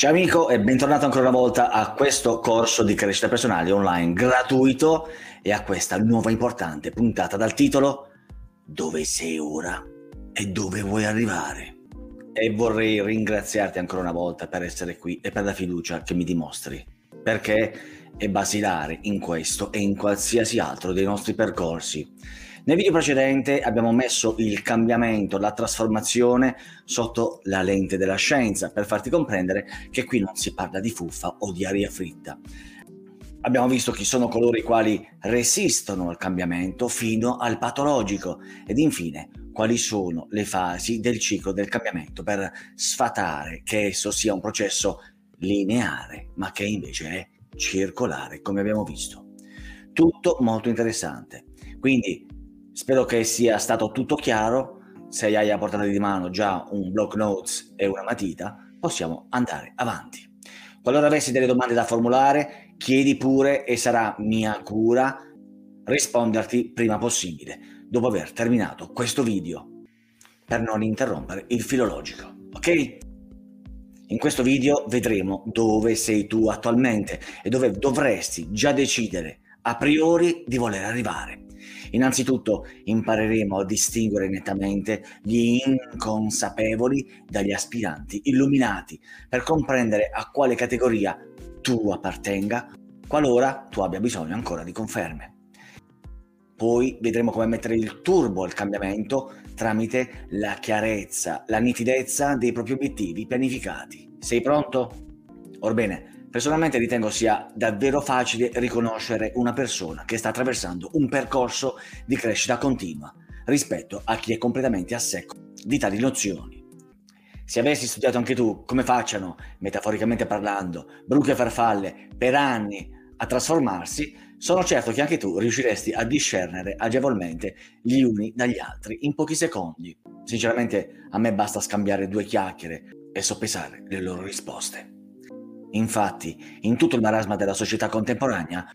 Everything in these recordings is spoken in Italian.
Ciao amico e bentornato ancora una volta a questo corso di crescita personale online gratuito e a questa nuova importante puntata dal titolo Dove sei ora e dove vuoi arrivare? E vorrei ringraziarti ancora una volta per essere qui e per la fiducia che mi dimostri, perché è basilare in questo e in qualsiasi altro dei nostri percorsi nel video precedente abbiamo messo il cambiamento, la trasformazione sotto la lente della scienza per farti comprendere che qui non si parla di fuffa o di aria fritta. Abbiamo visto chi sono coloro i quali resistono al cambiamento fino al patologico ed infine quali sono le fasi del ciclo del cambiamento per sfatare che esso sia un processo lineare ma che invece è circolare come abbiamo visto. Tutto molto interessante. Quindi Spero che sia stato tutto chiaro. Se hai a portata di mano già un block notes e una matita, possiamo andare avanti. Qualora avessi delle domande da formulare, chiedi pure e sarà mia cura risponderti prima possibile, dopo aver terminato questo video, per non interrompere il filologico. Ok? In questo video vedremo dove sei tu attualmente e dove dovresti già decidere a priori di voler arrivare. Innanzitutto impareremo a distinguere nettamente gli inconsapevoli dagli aspiranti illuminati per comprendere a quale categoria tu appartenga qualora tu abbia bisogno ancora di conferme. Poi vedremo come mettere il turbo al cambiamento tramite la chiarezza, la nitidezza dei propri obiettivi pianificati. Sei pronto? Orbene, Personalmente ritengo sia davvero facile riconoscere una persona che sta attraversando un percorso di crescita continua rispetto a chi è completamente a secco di tali nozioni. Se avessi studiato anche tu come facciano, metaforicamente parlando, bruche e farfalle per anni a trasformarsi, sono certo che anche tu riusciresti a discernere agevolmente gli uni dagli altri in pochi secondi. Sinceramente a me basta scambiare due chiacchiere e soppesare le loro risposte. Infatti, in tutto il marasma della società contemporanea,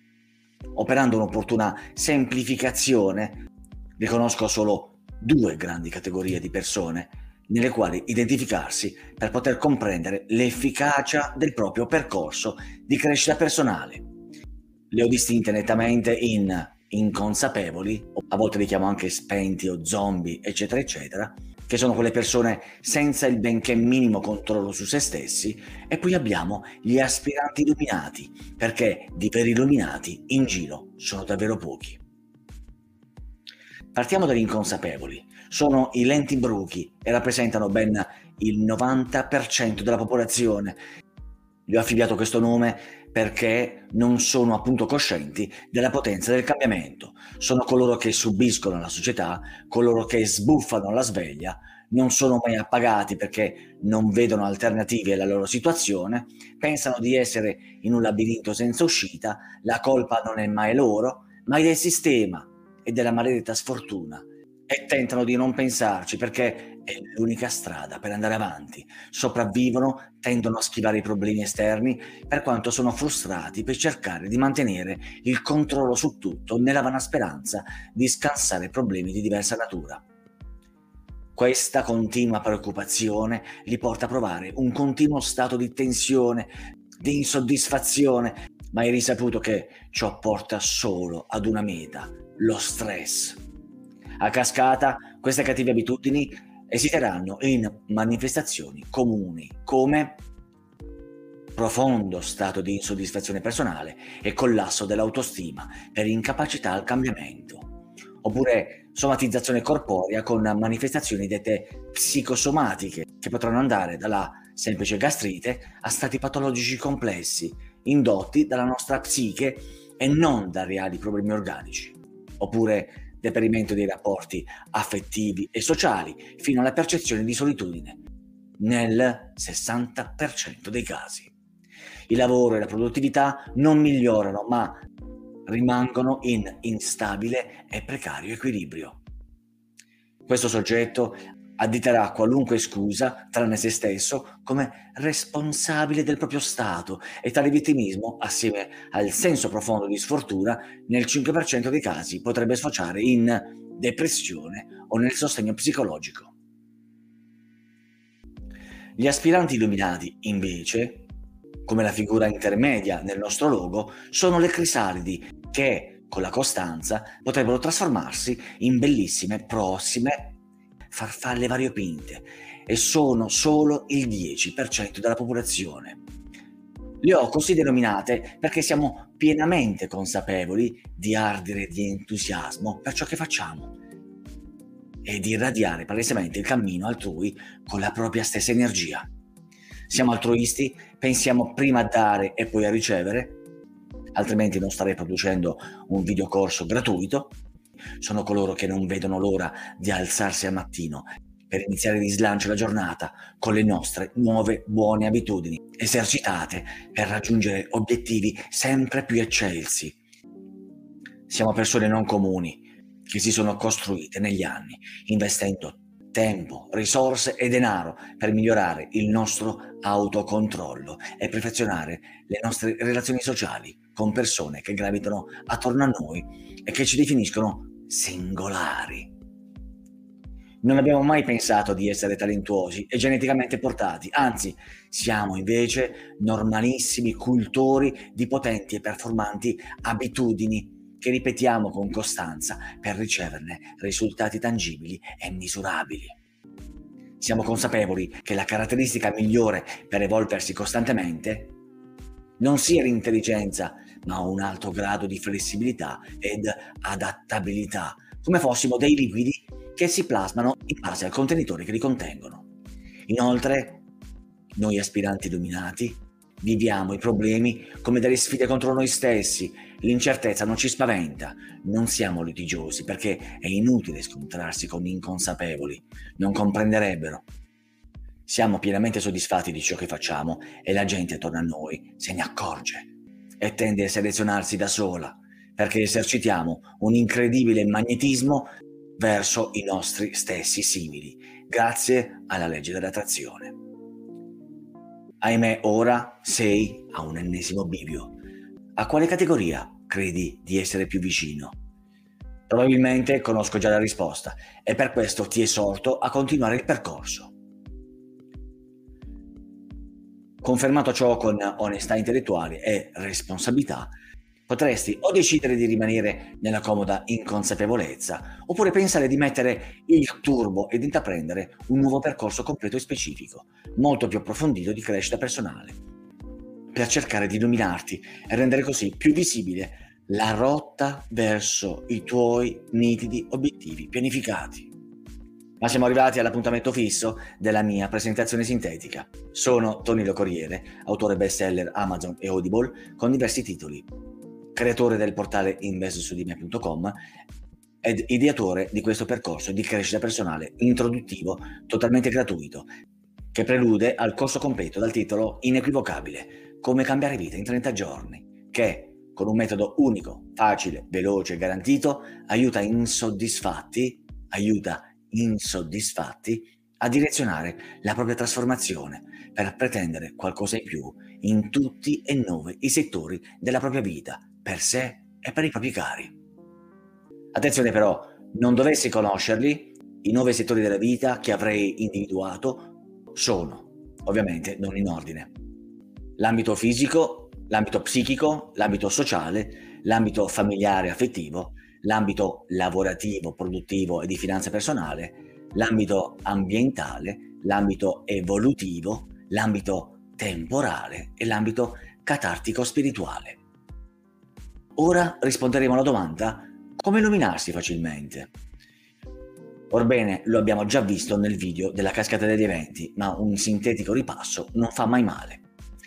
operando un'opportuna semplificazione, riconosco solo due grandi categorie di persone nelle quali identificarsi per poter comprendere l'efficacia del proprio percorso di crescita personale. Le ho distinte nettamente in inconsapevoli, a volte li chiamo anche spenti o zombie, eccetera, eccetera, che sono quelle persone senza il benché minimo controllo su se stessi, e poi abbiamo gli aspiranti illuminati, perché di veri illuminati in giro sono davvero pochi. Partiamo dagli inconsapevoli. Sono i lenti bruchi e rappresentano ben il 90% della popolazione. Gli ho affibbiato questo nome perché non sono appunto coscienti della potenza del cambiamento. Sono coloro che subiscono la società, coloro che sbuffano la sveglia, non sono mai appagati perché non vedono alternative alla loro situazione, pensano di essere in un labirinto senza uscita, la colpa non è mai loro, ma è del sistema e della maledetta sfortuna e tentano di non pensarci perché è l'unica strada per andare avanti. Sopravvivono, tendono a schivare i problemi esterni per quanto sono frustrati per cercare di mantenere il controllo su tutto nella vana speranza di scansare problemi di diversa natura. Questa continua preoccupazione li porta a provare un continuo stato di tensione, di insoddisfazione, ma è risaputo che ciò porta solo ad una meta, lo stress a cascata, queste cattive abitudini esiteranno in manifestazioni comuni come profondo stato di insoddisfazione personale e collasso dell'autostima per incapacità al cambiamento, oppure somatizzazione corporea con manifestazioni dette psicosomatiche che potranno andare dalla semplice gastrite a stati patologici complessi indotti dalla nostra psiche e non da reali problemi organici, oppure deperimento dei rapporti affettivi e sociali, fino alla percezione di solitudine, nel 60% dei casi. Il lavoro e la produttività non migliorano, ma rimangono in instabile e precario equilibrio. Questo soggetto additerà qualunque scusa, tranne se stesso, come responsabile del proprio stato e tale vittimismo, assieme al senso profondo di sfortuna, nel 5% dei casi potrebbe sfociare in depressione o nel sostegno psicologico. Gli aspiranti illuminati, invece, come la figura intermedia nel nostro logo, sono le crisalidi che con la costanza potrebbero trasformarsi in bellissime prossime farfalle variopinte e sono solo il 10% della popolazione. Le ho così denominate perché siamo pienamente consapevoli di ardere di entusiasmo per ciò che facciamo e di irradiare palesemente il cammino altrui con la propria stessa energia. Siamo altruisti, pensiamo prima a dare e poi a ricevere, altrimenti non starei producendo un videocorso gratuito. Sono coloro che non vedono l'ora di alzarsi al mattino per iniziare di slancio la giornata con le nostre nuove buone abitudini, esercitate per raggiungere obiettivi sempre più eccelsi. Siamo persone non comuni che si sono costruite negli anni, investendo tempo, risorse e denaro per migliorare il nostro autocontrollo e perfezionare le nostre relazioni sociali con persone che gravitano attorno a noi e che ci definiscono singolari. Non abbiamo mai pensato di essere talentuosi e geneticamente portati, anzi siamo invece normalissimi cultori di potenti e performanti abitudini che ripetiamo con costanza per riceverne risultati tangibili e misurabili. Siamo consapevoli che la caratteristica migliore per evolversi costantemente non sia l'intelligenza, ma un alto grado di flessibilità ed adattabilità, come fossimo dei liquidi che si plasmano in base al contenitore che li contengono. Inoltre, noi aspiranti illuminati viviamo i problemi come delle sfide contro noi stessi. L'incertezza non ci spaventa, non siamo litigiosi perché è inutile scontrarsi con inconsapevoli, non comprenderebbero. Siamo pienamente soddisfatti di ciò che facciamo e la gente attorno a noi se ne accorge e tende a selezionarsi da sola perché esercitiamo un incredibile magnetismo verso i nostri stessi simili, grazie alla legge dell'attrazione. Ahimè, ora sei a un ennesimo bivio. A quale categoria credi di essere più vicino? Probabilmente conosco già la risposta e per questo ti esorto a continuare il percorso. Confermato ciò con onestà intellettuale e responsabilità, Potresti o decidere di rimanere nella comoda inconsapevolezza, oppure pensare di mettere il turbo ed intraprendere un nuovo percorso completo e specifico, molto più approfondito di crescita personale, per cercare di illuminarti e rendere così più visibile la rotta verso i tuoi nitidi obiettivi pianificati. Ma siamo arrivati all'appuntamento fisso della mia presentazione sintetica. Sono Tonino Corriere, autore bestseller Amazon e Audible con diversi titoli creatore del portale investosudime.com ed ideatore di questo percorso di crescita personale introduttivo totalmente gratuito che prelude al corso completo dal titolo inequivocabile Come cambiare vita in 30 giorni che con un metodo unico, facile, veloce e garantito aiuta insoddisfatti, aiuta insoddisfatti a direzionare la propria trasformazione per pretendere qualcosa in più in tutti e nove i settori della propria vita per sé e per i propri cari. Attenzione però, non dovessi conoscerli, i nove settori della vita che avrei individuato sono, ovviamente non in ordine, l'ambito fisico, l'ambito psichico, l'ambito sociale, l'ambito familiare e affettivo, l'ambito lavorativo, produttivo e di finanza personale, l'ambito ambientale, l'ambito evolutivo, l'ambito temporale e l'ambito catartico spirituale. Ora risponderemo alla domanda come illuminarsi facilmente. Orbene, lo abbiamo già visto nel video della cascata degli eventi, ma un sintetico ripasso non fa mai male.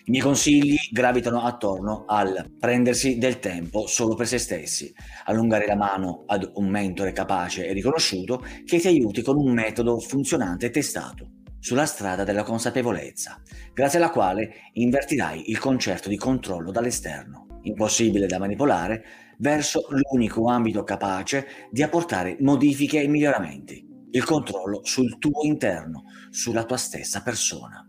I miei consigli gravitano attorno al prendersi del tempo solo per se stessi, allungare la mano ad un mentore capace e riconosciuto che ti aiuti con un metodo funzionante e testato sulla strada della consapevolezza, grazie alla quale invertirai il concetto di controllo dall'esterno impossibile da manipolare, verso l'unico ambito capace di apportare modifiche e miglioramenti, il controllo sul tuo interno, sulla tua stessa persona.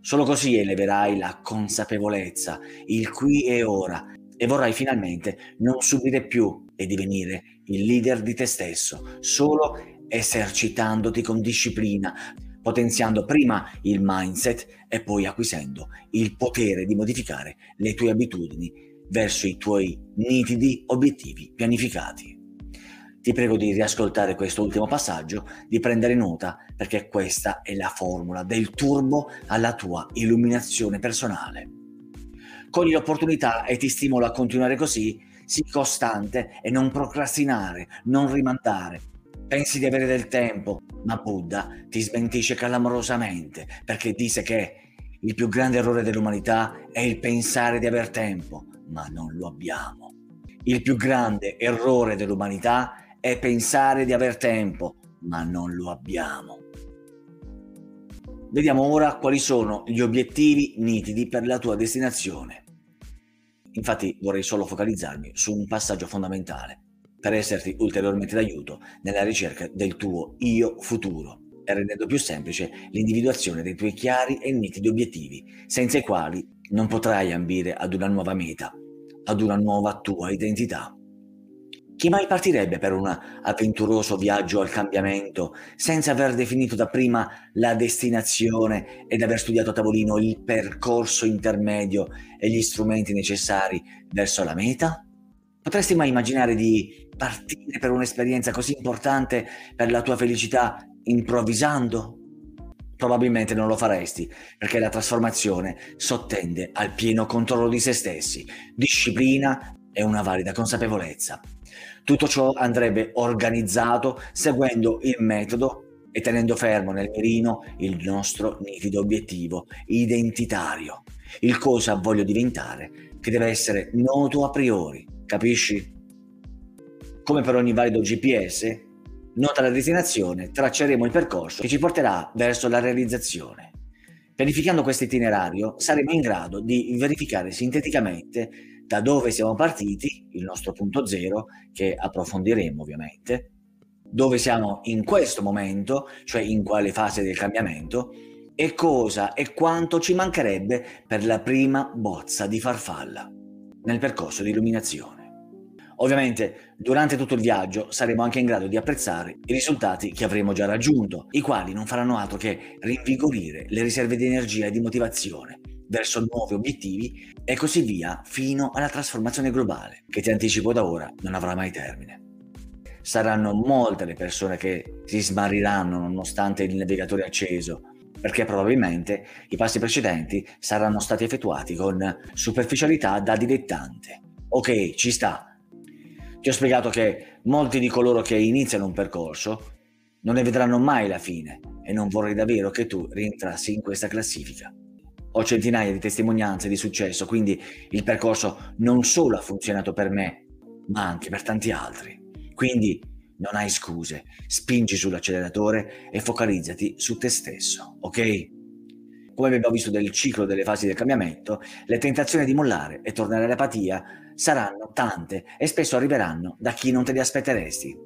Solo così eleverai la consapevolezza, il qui e ora, e vorrai finalmente non subire più e divenire il leader di te stesso, solo esercitandoti con disciplina, potenziando prima il mindset e poi acquisendo il potere di modificare le tue abitudini verso i tuoi nitidi obiettivi pianificati. Ti prego di riascoltare questo ultimo passaggio, di prendere nota perché questa è la formula del turbo alla tua illuminazione personale. Cogli l'opportunità e ti stimola a continuare così, sii costante e non procrastinare, non rimandare. Pensi di avere del tempo, ma Buddha ti smentisce clamorosamente perché dice che il più grande errore dell'umanità è il pensare di aver tempo, ma non lo abbiamo. Il più grande errore dell'umanità è pensare di aver tempo, ma non lo abbiamo. Vediamo ora quali sono gli obiettivi nitidi per la tua destinazione. Infatti vorrei solo focalizzarmi su un passaggio fondamentale per esserti ulteriormente d'aiuto nella ricerca del tuo io futuro e rendendo più semplice l'individuazione dei tuoi chiari e nitidi obiettivi, senza i quali non potrai ambire ad una nuova meta, ad una nuova tua identità. Chi mai partirebbe per un avventuroso viaggio al cambiamento senza aver definito da prima la destinazione ed aver studiato a tavolino il percorso intermedio e gli strumenti necessari verso la meta? Potresti mai immaginare di partire per un'esperienza così importante per la tua felicità improvvisando? Probabilmente non lo faresti, perché la trasformazione sottende al pieno controllo di se stessi, disciplina e una valida consapevolezza. Tutto ciò andrebbe organizzato seguendo il metodo e tenendo fermo nel mirino il nostro nitido obiettivo identitario, il cosa voglio diventare, che deve essere noto a priori, capisci? Come per ogni valido GPS, nota la destinazione, tracceremo il percorso che ci porterà verso la realizzazione. Pianificando questo itinerario saremo in grado di verificare sinteticamente da dove siamo partiti, il nostro punto zero, che approfondiremo ovviamente, dove siamo in questo momento, cioè in quale fase del cambiamento, e cosa e quanto ci mancherebbe per la prima bozza di farfalla nel percorso di illuminazione. Ovviamente durante tutto il viaggio saremo anche in grado di apprezzare i risultati che avremo già raggiunto, i quali non faranno altro che rinvigorire le riserve di energia e di motivazione verso nuovi obiettivi e così via fino alla trasformazione globale, che ti anticipo da ora non avrà mai termine. Saranno molte le persone che si smariranno nonostante il navigatore acceso, perché probabilmente i passi precedenti saranno stati effettuati con superficialità da dilettante. Ok, ci sta. Ti ho spiegato che molti di coloro che iniziano un percorso non ne vedranno mai la fine e non vorrei davvero che tu rientrassi in questa classifica. Ho centinaia di testimonianze di successo, quindi il percorso non solo ha funzionato per me, ma anche per tanti altri. Quindi non hai scuse, spingi sull'acceleratore e focalizzati su te stesso, ok? Come abbiamo visto del ciclo delle fasi del cambiamento, le tentazioni di mollare e tornare all'apatia saranno tante e spesso arriveranno da chi non te le aspetteresti.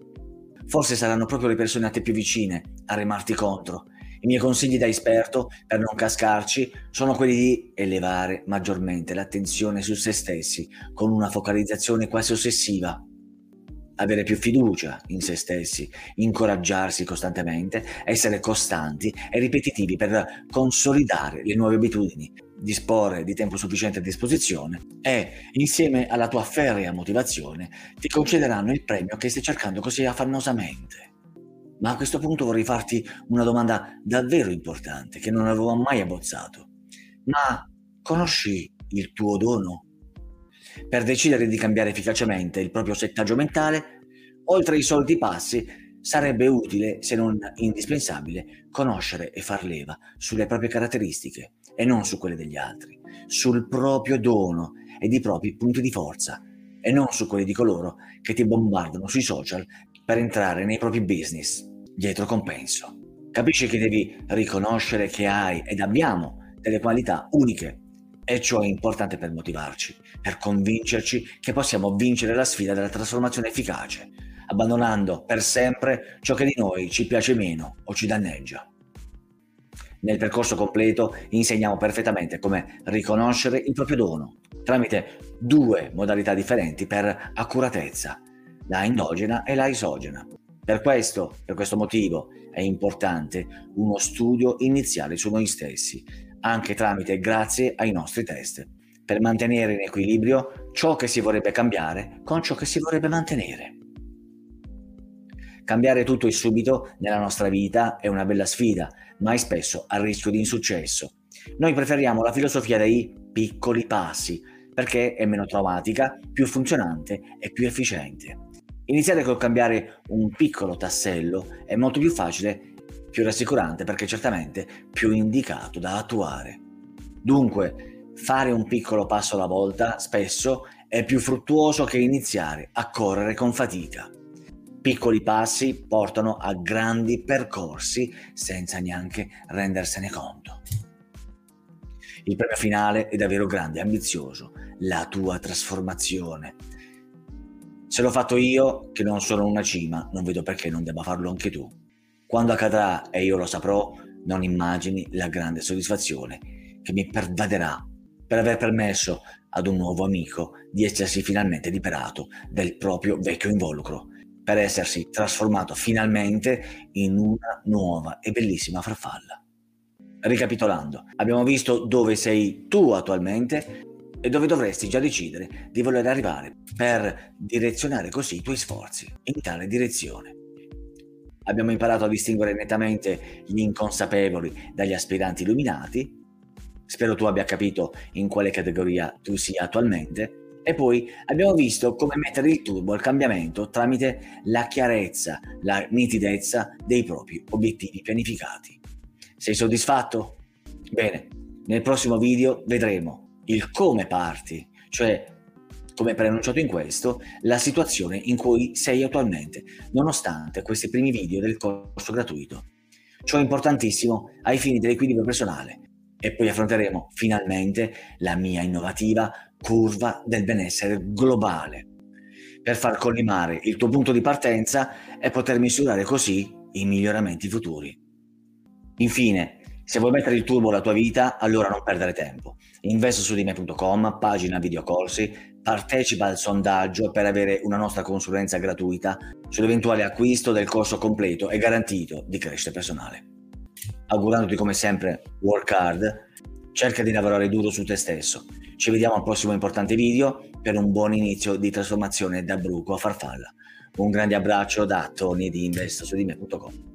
Forse saranno proprio le persone a te più vicine a remarti contro i miei consigli da esperto per non cascarci sono quelli di elevare maggiormente l'attenzione su se stessi con una focalizzazione quasi ossessiva, avere più fiducia in se stessi, incoraggiarsi costantemente, essere costanti e ripetitivi per consolidare le nuove abitudini, disporre di tempo sufficiente a disposizione e, insieme alla tua ferrea motivazione, ti concederanno il premio che stai cercando così affannosamente. Ma a questo punto vorrei farti una domanda davvero importante che non avevo mai abbozzato. Ma conosci il tuo dono? Per decidere di cambiare efficacemente il proprio settaggio mentale, oltre ai soliti passi, sarebbe utile, se non indispensabile, conoscere e far leva sulle proprie caratteristiche e non su quelle degli altri, sul proprio dono ed i propri punti di forza e non su quelli di coloro che ti bombardano sui social per entrare nei propri business dietro compenso. Capisci che devi riconoscere che hai ed abbiamo delle qualità uniche e ciò è importante per motivarci, per convincerci che possiamo vincere la sfida della trasformazione efficace, abbandonando per sempre ciò che di noi ci piace meno o ci danneggia. Nel percorso completo insegniamo perfettamente come riconoscere il proprio dono tramite due modalità differenti per accuratezza, la endogena e la isogena. Per questo, per questo motivo, è importante uno studio iniziale su noi stessi, anche tramite grazie ai nostri test, per mantenere in equilibrio ciò che si vorrebbe cambiare con ciò che si vorrebbe mantenere. Cambiare tutto e subito nella nostra vita è una bella sfida, ma è spesso a rischio di insuccesso. Noi preferiamo la filosofia dei piccoli passi, perché è meno traumatica, più funzionante e più efficiente. Iniziare col cambiare un piccolo tassello è molto più facile, più rassicurante perché certamente più indicato da attuare. Dunque, fare un piccolo passo alla volta spesso è più fruttuoso che iniziare a correre con fatica. Piccoli passi portano a grandi percorsi senza neanche rendersene conto. Il premio finale è davvero grande e ambizioso, la tua trasformazione. Se l'ho fatto io, che non sono una cima, non vedo perché non debba farlo anche tu. Quando accadrà e io lo saprò, non immagini la grande soddisfazione che mi pervaderà per aver permesso ad un nuovo amico di essersi finalmente liberato del proprio vecchio involucro per essersi trasformato finalmente in una nuova e bellissima farfalla. Ricapitolando, abbiamo visto dove sei tu attualmente e dove dovresti già decidere di voler arrivare per direzionare così i tuoi sforzi in tale direzione. Abbiamo imparato a distinguere nettamente gli inconsapevoli dagli aspiranti illuminati. Spero tu abbia capito in quale categoria tu sia attualmente e poi abbiamo visto come mettere il turbo al cambiamento tramite la chiarezza, la nitidezza dei propri obiettivi pianificati. Sei soddisfatto? Bene, nel prossimo video vedremo il come parti, cioè come preannunciato in questo, la situazione in cui sei attualmente, nonostante questi primi video del corso gratuito. Ciò è importantissimo ai fini dell'equilibrio personale e poi affronteremo finalmente la mia innovativa curva del benessere globale per far collimare il tuo punto di partenza e poter misurare così i miglioramenti futuri. Infine, se vuoi mettere il turbo alla tua vita, allora non perdere tempo. Investo su di pagina videocorsi, partecipa al sondaggio per avere una nostra consulenza gratuita sull'eventuale acquisto del corso completo e garantito di crescita personale augurandoti come sempre work hard, cerca di lavorare duro su te stesso. Ci vediamo al prossimo importante video per un buon inizio di trasformazione da bruco a farfalla. Un grande abbraccio da Tony di investosuDime.com.